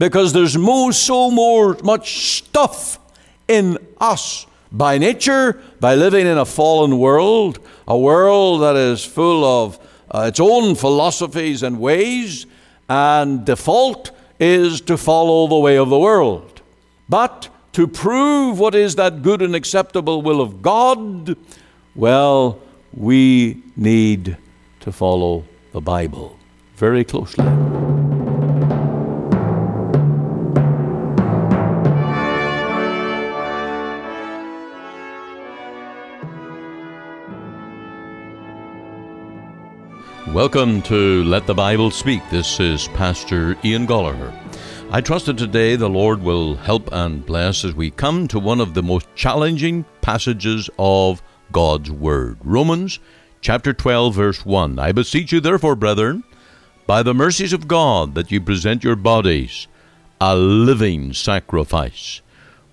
because there's more, so more much stuff in us by nature, by living in a fallen world, a world that is full of uh, its own philosophies and ways, and default is to follow the way of the world. But to prove what is that good and acceptable will of God, well, we need to follow the Bible very closely. Welcome to Let the Bible Speak. This is Pastor Ian Goligher. I trust that today the Lord will help and bless as we come to one of the most challenging passages of God's Word. Romans chapter 12, verse 1. I beseech you, therefore, brethren, by the mercies of God, that you present your bodies a living sacrifice.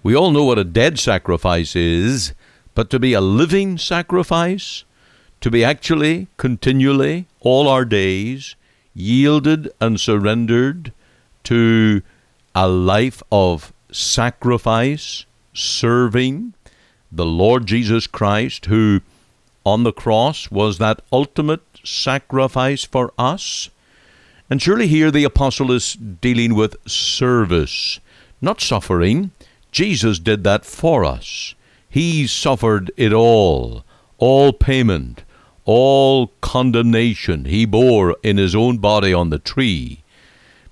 We all know what a dead sacrifice is, but to be a living sacrifice, to be actually, continually, all our days, yielded and surrendered to a life of sacrifice, serving the Lord Jesus Christ, who on the cross was that ultimate sacrifice for us. And surely here the apostle is dealing with service, not suffering. Jesus did that for us. He suffered it all, all payment, all condemnation he bore in his own body on the tree.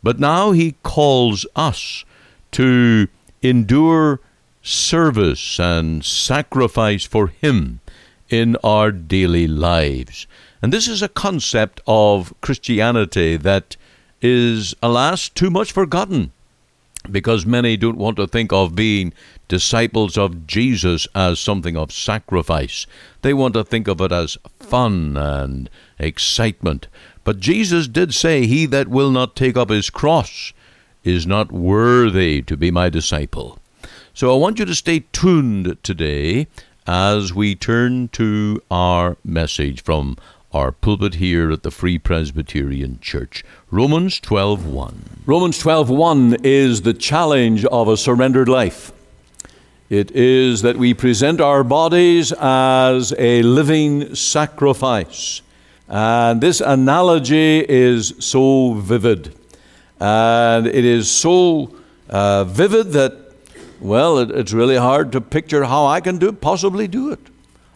But now he calls us to endure service and sacrifice for him in our daily lives. And this is a concept of Christianity that is, alas, too much forgotten because many don't want to think of being disciples of Jesus as something of sacrifice. They want to think of it as fun and excitement. But Jesus did say, He that will not take up his cross is not worthy to be my disciple. So I want you to stay tuned today as we turn to our message from our pulpit here at the Free Presbyterian Church. Romans 12:1. Romans 12:1 is the challenge of a surrendered life. It is that we present our bodies as a living sacrifice. And this analogy is so vivid. And it is so uh, vivid that, well, it, it's really hard to picture how I can do possibly do it.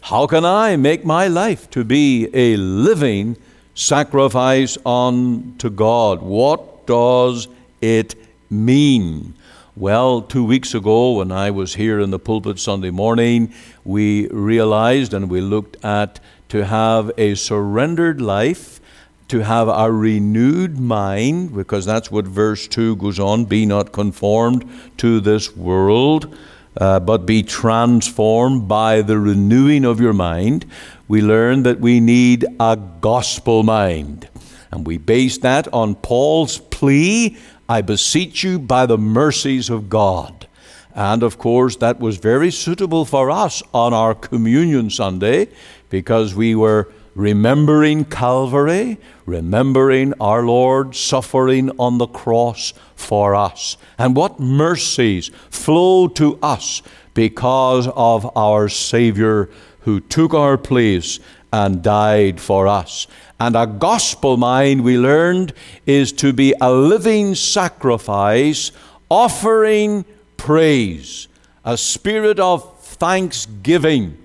How can I make my life to be a living sacrifice unto God? What does it mean? Well, two weeks ago, when I was here in the pulpit Sunday morning, we realized and we looked at to have a surrendered life, to have a renewed mind, because that's what verse 2 goes on be not conformed to this world uh, but be transformed by the renewing of your mind. We learn that we need a gospel mind. And we base that on Paul's plea I beseech you by the mercies of God. And of course, that was very suitable for us on our Communion Sunday because we were remembering Calvary, remembering our Lord suffering on the cross for us. And what mercies flow to us because of our Savior who took our place and died for us. And a gospel mind, we learned, is to be a living sacrifice, offering praise, a spirit of thanksgiving.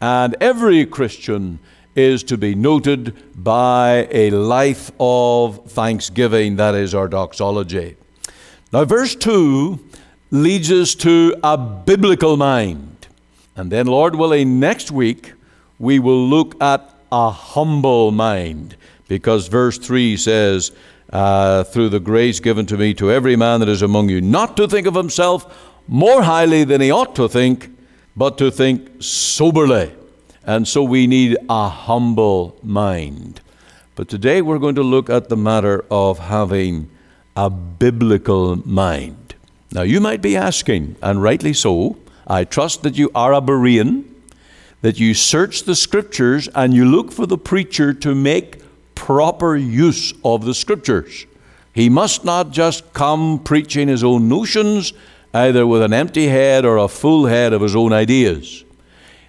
And every Christian is to be noted by a life of thanksgiving. That is our doxology. Now, verse 2 leads us to a biblical mind. And then, Lord willing, next week we will look at a humble mind because verse 3 says, uh, Through the grace given to me to every man that is among you, not to think of himself more highly than he ought to think, but to think soberly and so we need a humble mind. But today we're going to look at the matter of having a biblical mind. Now you might be asking, and rightly so, I trust that you are a Berean, that you search the scriptures and you look for the preacher to make proper use of the scriptures. He must not just come preaching his own notions, either with an empty head or a full head of his own ideas.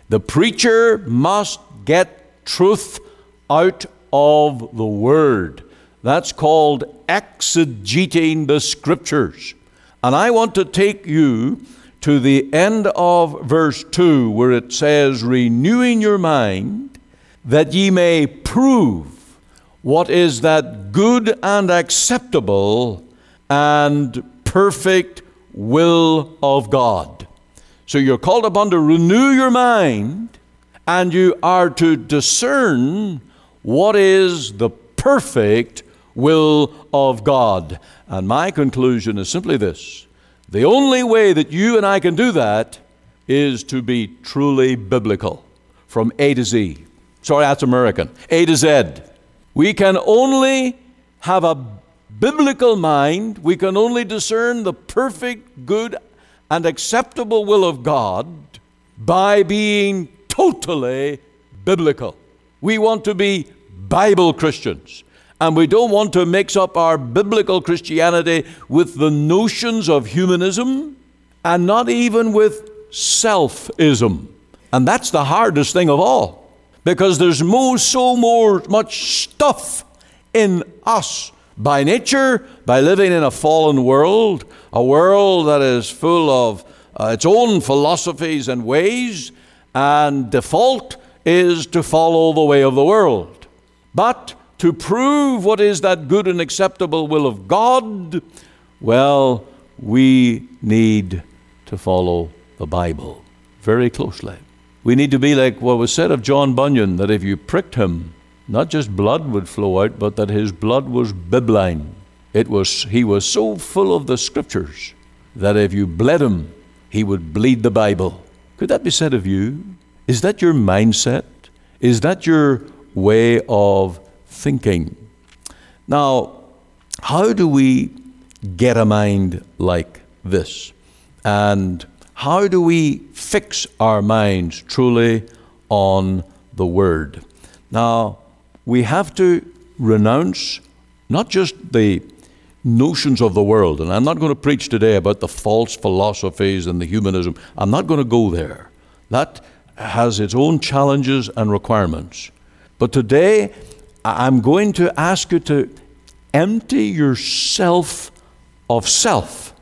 The preacher must get truth out of the Word. That's called exegeting the Scriptures. And I want to take you to the end of verse 2, where it says, Renewing your mind, that ye may prove what is that good and acceptable and perfect will of God. So you're called upon to renew your mind, and you are to discern what is the perfect will of God. And my conclusion is simply this the only way that you and I can do that is to be truly biblical from A to Z. Sorry, that's American. A to Z. We can only have a biblical mind, we can only discern the perfect, good, and acceptable will of God by being totally biblical. We want to be Bible Christians. And we don't want to mix up our biblical Christianity with the notions of humanism and not even with selfism. And that's the hardest thing of all because there's more, so more, much stuff in us by nature, by living in a fallen world, a world that is full of uh, its own philosophies and ways, and default is to follow the way of the world. But to prove what is that good and acceptable will of God, well, we need to follow the Bible very closely. We need to be like what was said of John Bunyan that if you pricked him, not just blood would flow out, but that his blood was bibline. It was, he was so full of the scriptures that if you bled him, he would bleed the Bible. Could that be said of you? Is that your mindset? Is that your way of thinking? Now, how do we get a mind like this? And how do we fix our minds truly on the Word? Now, we have to renounce not just the notions of the world, and I'm not going to preach today about the false philosophies and the humanism. I'm not going to go there. That has its own challenges and requirements. But today, I'm going to ask you to empty yourself of self,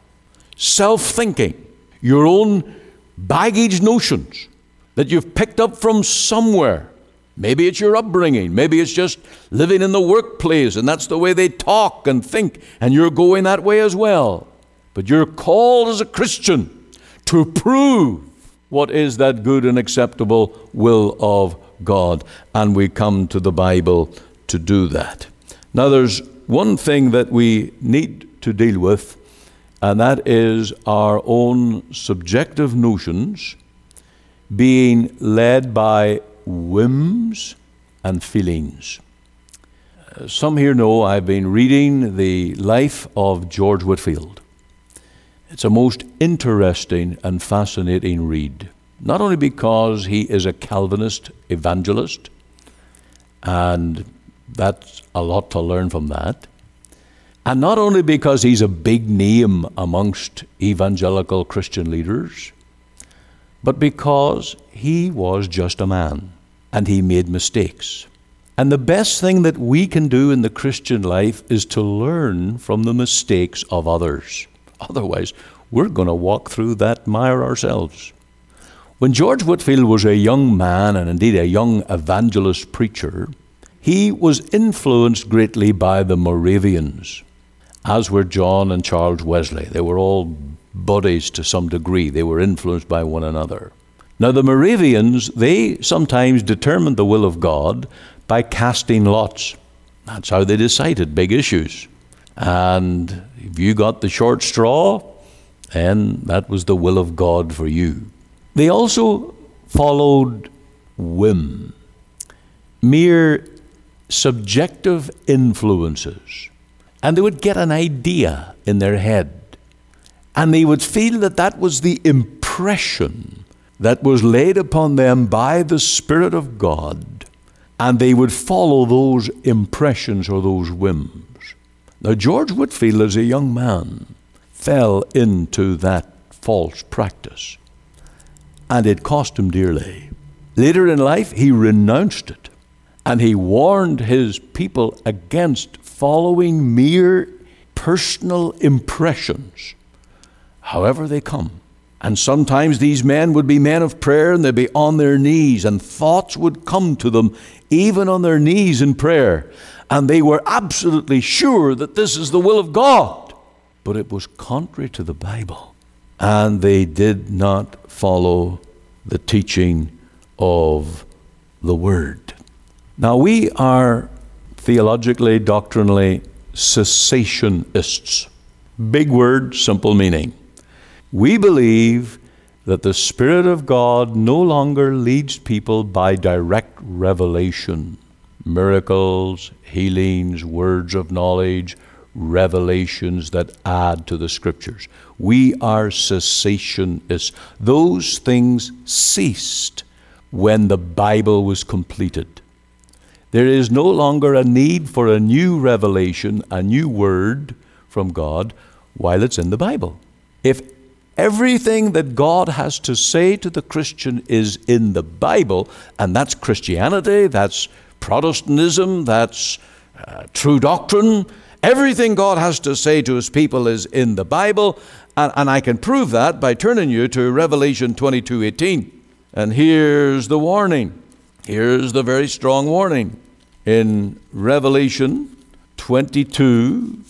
self thinking, your own baggage notions that you've picked up from somewhere Maybe it's your upbringing. Maybe it's just living in the workplace and that's the way they talk and think, and you're going that way as well. But you're called as a Christian to prove what is that good and acceptable will of God. And we come to the Bible to do that. Now, there's one thing that we need to deal with, and that is our own subjective notions being led by whims and feelings. Some here know I've been reading the life of George Whitefield. It's a most interesting and fascinating read, not only because he is a Calvinist evangelist, and that's a lot to learn from that, and not only because he's a big name amongst evangelical Christian leaders, but because he was just a man and he made mistakes. And the best thing that we can do in the Christian life is to learn from the mistakes of others. Otherwise, we're going to walk through that mire ourselves. When George Whitefield was a young man, and indeed a young evangelist preacher, he was influenced greatly by the Moravians, as were John and Charles Wesley. They were all buddies to some degree, they were influenced by one another. Now, the Moravians, they sometimes determined the will of God by casting lots. That's how they decided big issues. And if you got the short straw, then that was the will of God for you. They also followed whim, mere subjective influences. And they would get an idea in their head. And they would feel that that was the impression that was laid upon them by the Spirit of God, and they would follow those impressions or those whims. Now, George Whitefield, as a young man, fell into that false practice, and it cost him dearly. Later in life, he renounced it, and he warned his people against following mere personal impressions, however they come. And sometimes these men would be men of prayer and they'd be on their knees, and thoughts would come to them even on their knees in prayer. And they were absolutely sure that this is the will of God. But it was contrary to the Bible. And they did not follow the teaching of the Word. Now, we are theologically, doctrinally cessationists. Big word, simple meaning. We believe that the Spirit of God no longer leads people by direct revelation, miracles, healings, words of knowledge, revelations that add to the Scriptures. We are cessationists. Those things ceased when the Bible was completed. There is no longer a need for a new revelation, a new word from God while it's in the Bible. If everything that God has to say to the Christian is in the Bible, and that's Christianity, that's Protestantism, that's uh, true doctrine, everything God has to say to his people is in the Bible, and, and I can prove that by turning you to Revelation 22 18. And here's the warning. Here's the very strong warning in Revelation 22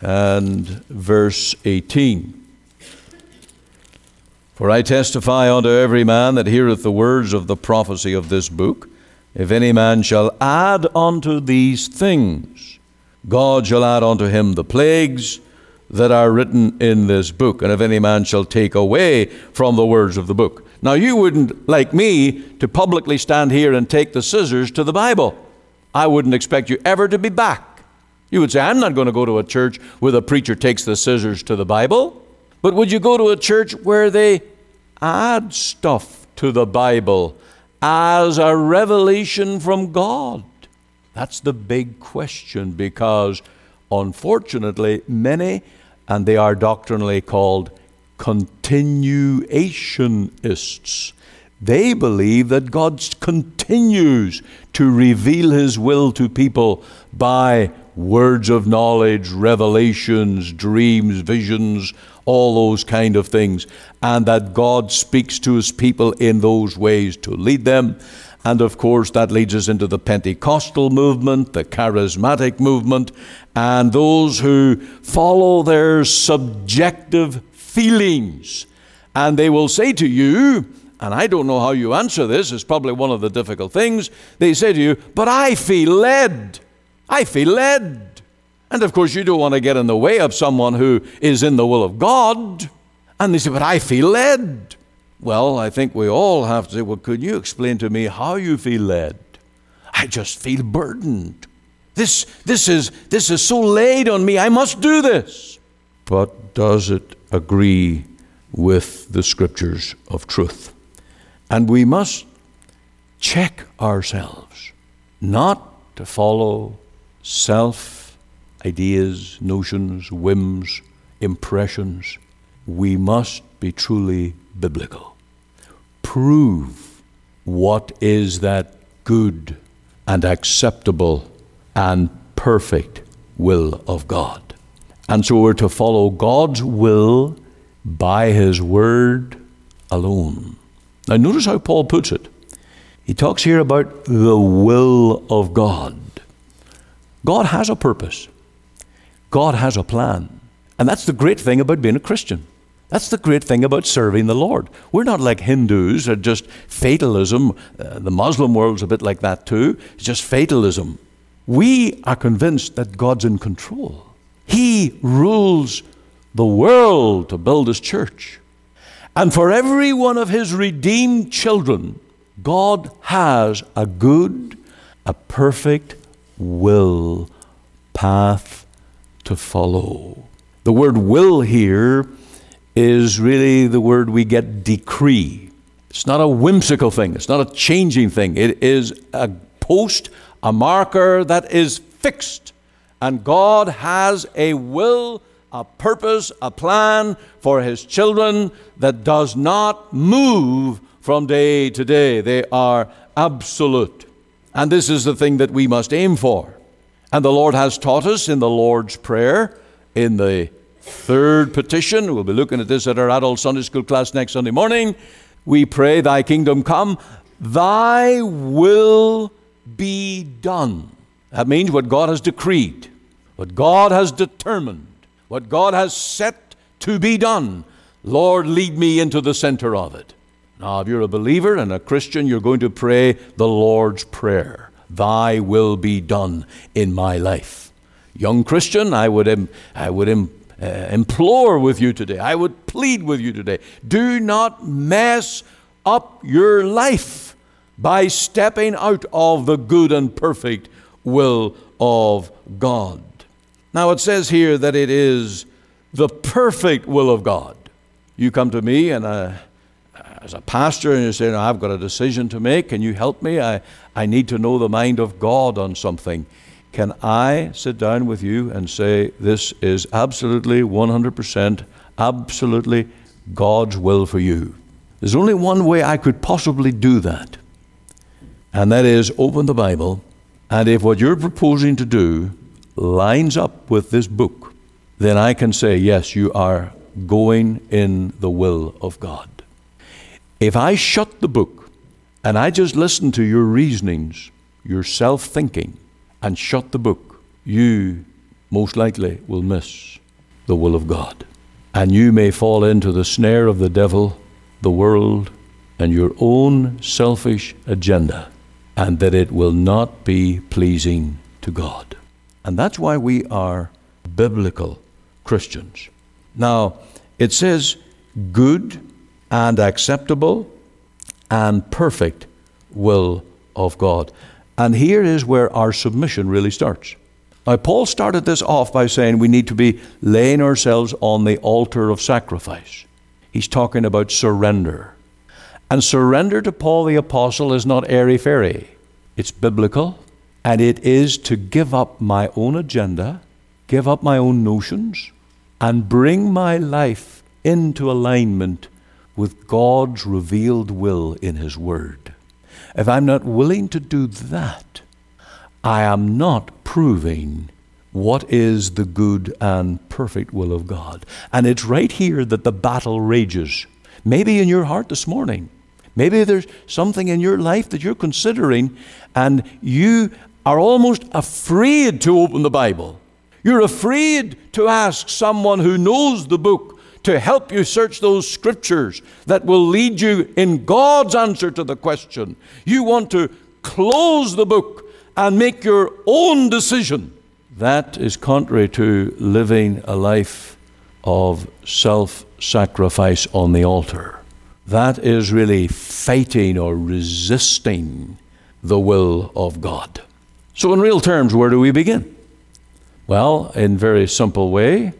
and verse 18. For I testify unto every man that heareth the words of the prophecy of this book, if any man shall add unto these things, God shall add unto him the plagues that are written in this book. And if any man shall take away from the words of the book, now, you wouldn't like me to publicly stand here and take the scissors to the Bible. I wouldn't expect you ever to be back. You would say, I'm not going to go to a church where the preacher takes the scissors to the Bible. But would you go to a church where they add stuff to the Bible as a revelation from God? That's the big question because, unfortunately, many, and they are doctrinally called continuationists. They believe that God continues to reveal His will to people by words of knowledge, revelations, dreams, visions, all those kind of things, and that God speaks to His people in those ways to lead them. And of course, that leads us into the Pentecostal movement, the charismatic movement, and those who follow their subjective feelings. And they will say to you, and I don't know how you answer this, it's probably one of the difficult things. They say to you, But I feel led. I feel led. And of course, you don't want to get in the way of someone who is in the will of God. And they say, But I feel led. Well, I think we all have to say, Well, could you explain to me how you feel led? I just feel burdened. This, this, is, this is so laid on me. I must do this. But does it agree with the scriptures of truth. And we must check ourselves, not to follow self ideas, notions, whims, impressions. We must be truly biblical. Prove what is that good and acceptable and perfect will of God. And so we're to follow God's will by His Word alone. Now, notice how Paul puts it. He talks here about the will of God. God has a purpose, God has a plan. And that's the great thing about being a Christian. That's the great thing about serving the Lord. We're not like Hindus or just fatalism. Uh, the Muslim world's a bit like that too. It's just fatalism. We are convinced that God's in control. He rules the world to build his church. And for every one of his redeemed children, God has a good, a perfect will path to follow. The word will here is really the word we get decree. It's not a whimsical thing, it's not a changing thing. It is a post, a marker that is fixed And God has a will, a purpose, a plan for His children that does not move from day to day. They are absolute. And this is the thing that we must aim for. And the Lord has taught us in the Lord's Prayer, in the third petition. We'll be looking at this at our adult Sunday school class next Sunday morning. We pray, Thy kingdom come, Thy will be done. That means what God has decreed, what God has determined, what God has set to be done. Lord, lead me into the center of it. Now, if you're a believer and a Christian, you're going to pray the Lord's Prayer Thy will be done in my life. Young Christian, I would, I would uh, implore with you today, I would plead with you today do not mess up your life by stepping out of the good and perfect will of God. Now, it says here that it is the perfect will of God. You come to me and uh, as a pastor and you say, I've got a decision to make. Can you help me? I, I need to know the mind of God on something. Can I sit down with you and say, This is absolutely 100% absolutely God's will for you? There's only one way I could possibly do that, and that is open the Bible, and if what you're proposing to do lines up with this book, then I can say, Yes, you are going in the will of God. If I shut the book and I just listen to your reasonings, your self thinking, and shut the book, you most likely will miss the will of God. And you may fall into the snare of the devil, the world, and your own selfish agenda, and that it will not be pleasing to God. And that's why we are biblical Christians. Now, it says good and acceptable and perfect will of God. And here is where our submission really starts. Now, Paul started this off by saying we need to be laying ourselves on the altar of sacrifice. He's talking about surrender. And surrender to Paul the Apostle is not airy fairy, it's biblical, and it is to give up my own agenda, give up my own notions, and bring my life into alignment with God's revealed will in His Word. If I'm not willing to do that, I am not proving what is the good and perfect will of God. And it's right here that the battle rages. Maybe in your heart this morning. Maybe there's something in your life that you're considering, and you are almost afraid to open the Bible. You're afraid to ask someone who knows the book to help you search those scriptures that will lead you in God's answer to the question. You want to close the book and make your own decision. That is contrary to living a life of self sacrifice on the altar. That is really fighting or resisting the will of God. So, in real terms, where do we begin? Well, in very simple way,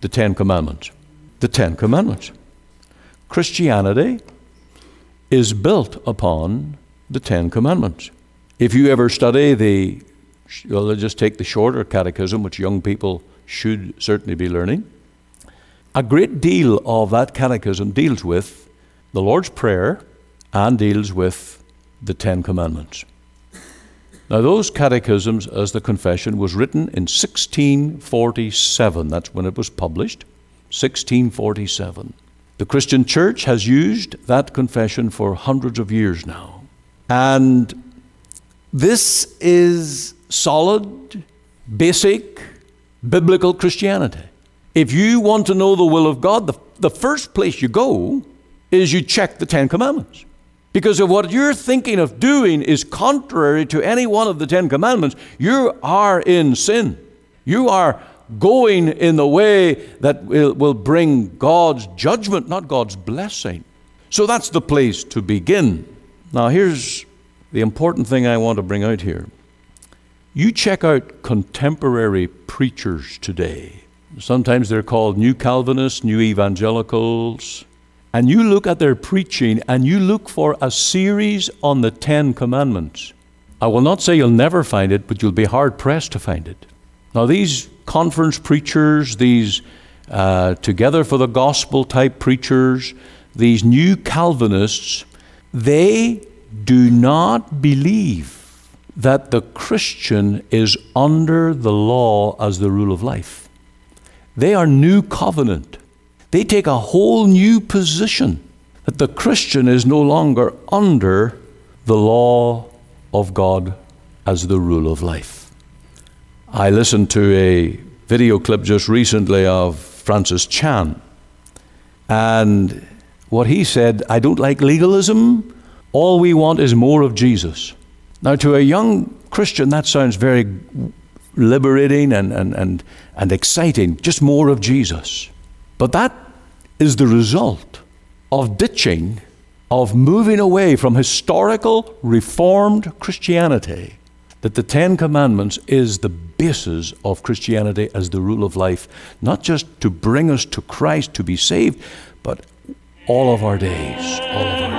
the Ten Commandments the Ten Commandments. Christianity is built upon the Ten Commandments. If you ever study the, well, let's just take the shorter catechism, which young people should certainly be learning, a great deal of that catechism deals with the Lord's Prayer and deals with the Ten Commandments. Now, those catechisms, as the confession, was written in 1647. That's when it was published. 1647. The Christian church has used that confession for hundreds of years now. And this is solid, basic, biblical Christianity. If you want to know the will of God, the, the first place you go is you check the Ten Commandments. Because if what you're thinking of doing is contrary to any one of the Ten Commandments, you are in sin. You are going in the way that will, bring God's judgment, not God's blessing. So that's the place to begin. Now, here's the important thing I want to bring out here. You check out contemporary preachers today. Sometimes they're called New Calvinists, New Evangelicals. And you look at their preaching and you look for a series on the Ten Commandments. I will not say you'll never find it, but you'll be hard pressed to find it. Now, these conference preachers, these uh, together for the gospel type preachers, these new Calvinists, they do not believe that the Christian is under the law as the rule of life. They are new covenant. They take a whole new position that the Christian is no longer under the law of God as the rule of life. I listened to a video clip just recently of Francis Chan, and what he said I don't like legalism, all we want is more of Jesus. Now, to a young Christian, that sounds very liberating and, and, and, and exciting, just more of Jesus. But that is the result of ditching, of moving away from historical Reformed Christianity, that the Ten Commandments is the basis of Christianity as the rule of life, not just to bring us to Christ to be saved, but all of our days, all of our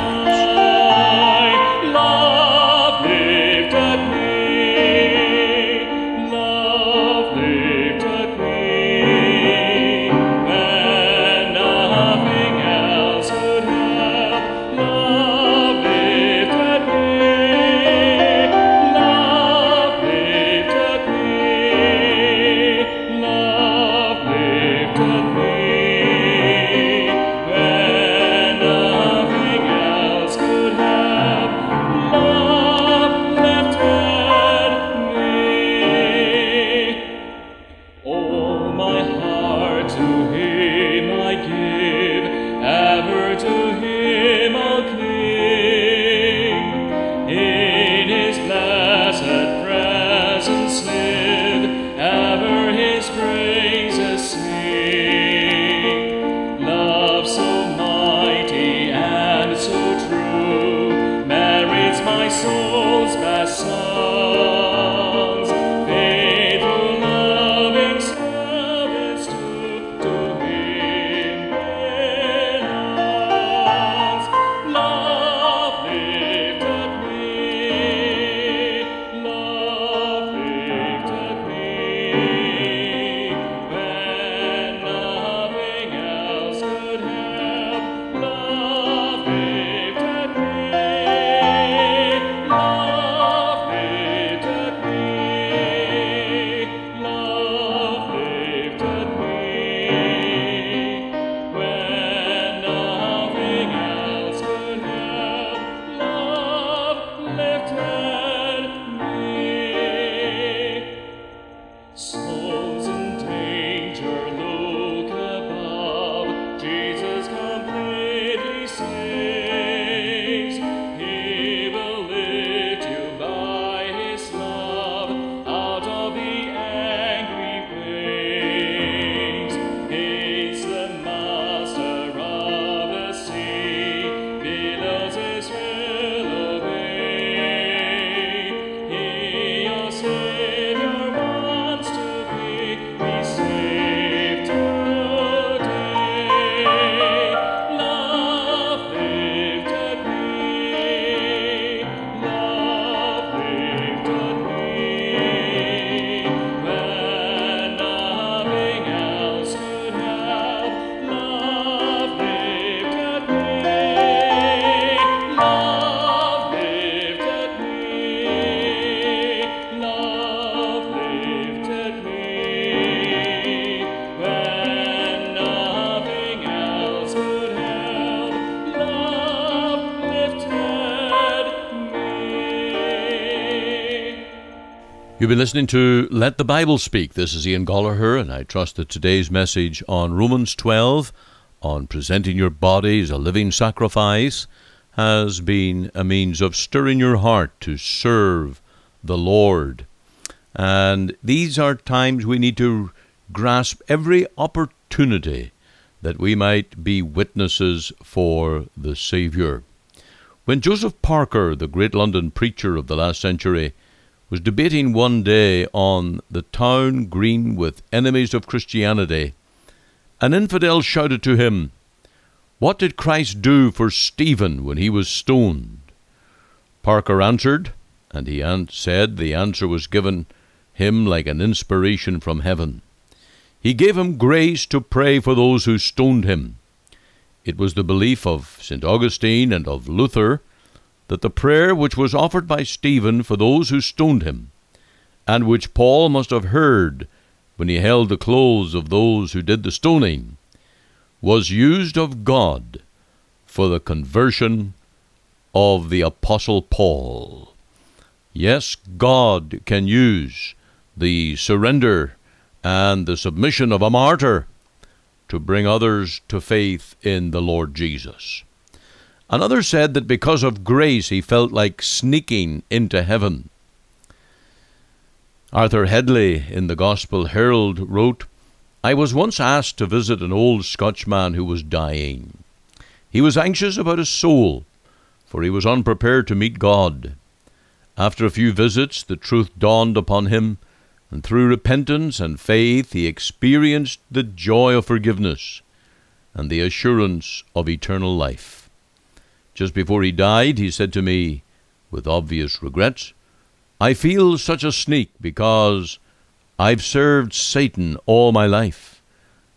You've been listening to Let the Bible Speak. This is Ian Goligher, and I trust that today's message on Romans 12, on presenting your body as a living sacrifice, has been a means of stirring your heart to serve the Lord. And these are times we need to grasp every opportunity that we might be witnesses for the Saviour. When Joseph Parker, the great London preacher of the last century, was debating one day on the town green with enemies of Christianity, an infidel shouted to him, What did Christ do for Stephen when he was stoned? Parker answered, and he said the answer was given him like an inspiration from heaven. He gave him grace to pray for those who stoned him. It was the belief of St. Augustine and of Luther that the prayer which was offered by Stephen for those who stoned him, and which Paul must have heard when he held the clothes of those who did the stoning, was used of God for the conversion of the Apostle Paul. Yes, God can use the surrender and the submission of a martyr to bring others to faith in the Lord Jesus. Another said that because of grace he felt like sneaking into heaven. Arthur Headley in the Gospel Herald wrote, I was once asked to visit an old Scotchman who was dying. He was anxious about his soul, for he was unprepared to meet God. After a few visits, the truth dawned upon him and through repentance and faith he experienced the joy of forgiveness and the assurance of eternal life. Just before he died, he said to me, with obvious regrets, I feel such a sneak because I've served Satan all my life,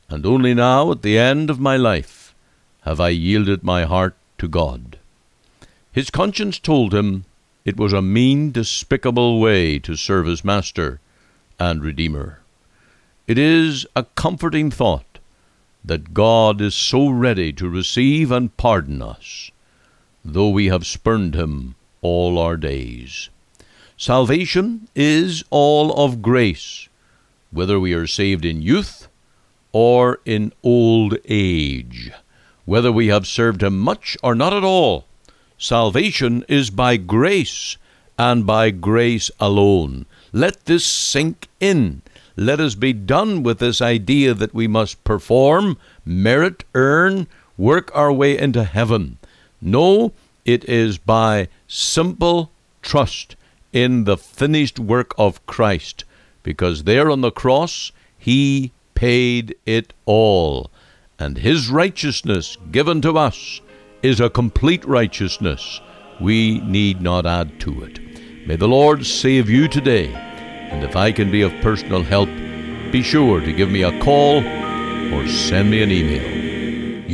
and only now, at the end of my life, have I yielded my heart to God. His conscience told him it was a mean, despicable way to serve his master and Redeemer. It is a comforting thought that God is so ready to receive and pardon us, though we have spurned Him all our days. Salvation is all of grace, whether we are saved in youth or in old age, whether we have served Him much or not at all. Salvation is by grace and by grace alone. Let this sink in. Let us be done with this idea that we must perform, merit, earn, work our way into heaven. No, it is by simple trust in the finished work of Christ, because there on the cross he paid it all, and his righteousness given to us is a complete righteousness. We need not add to it. May the Lord save you today. And if I can be of personal help, be sure to give me a call or send me an email.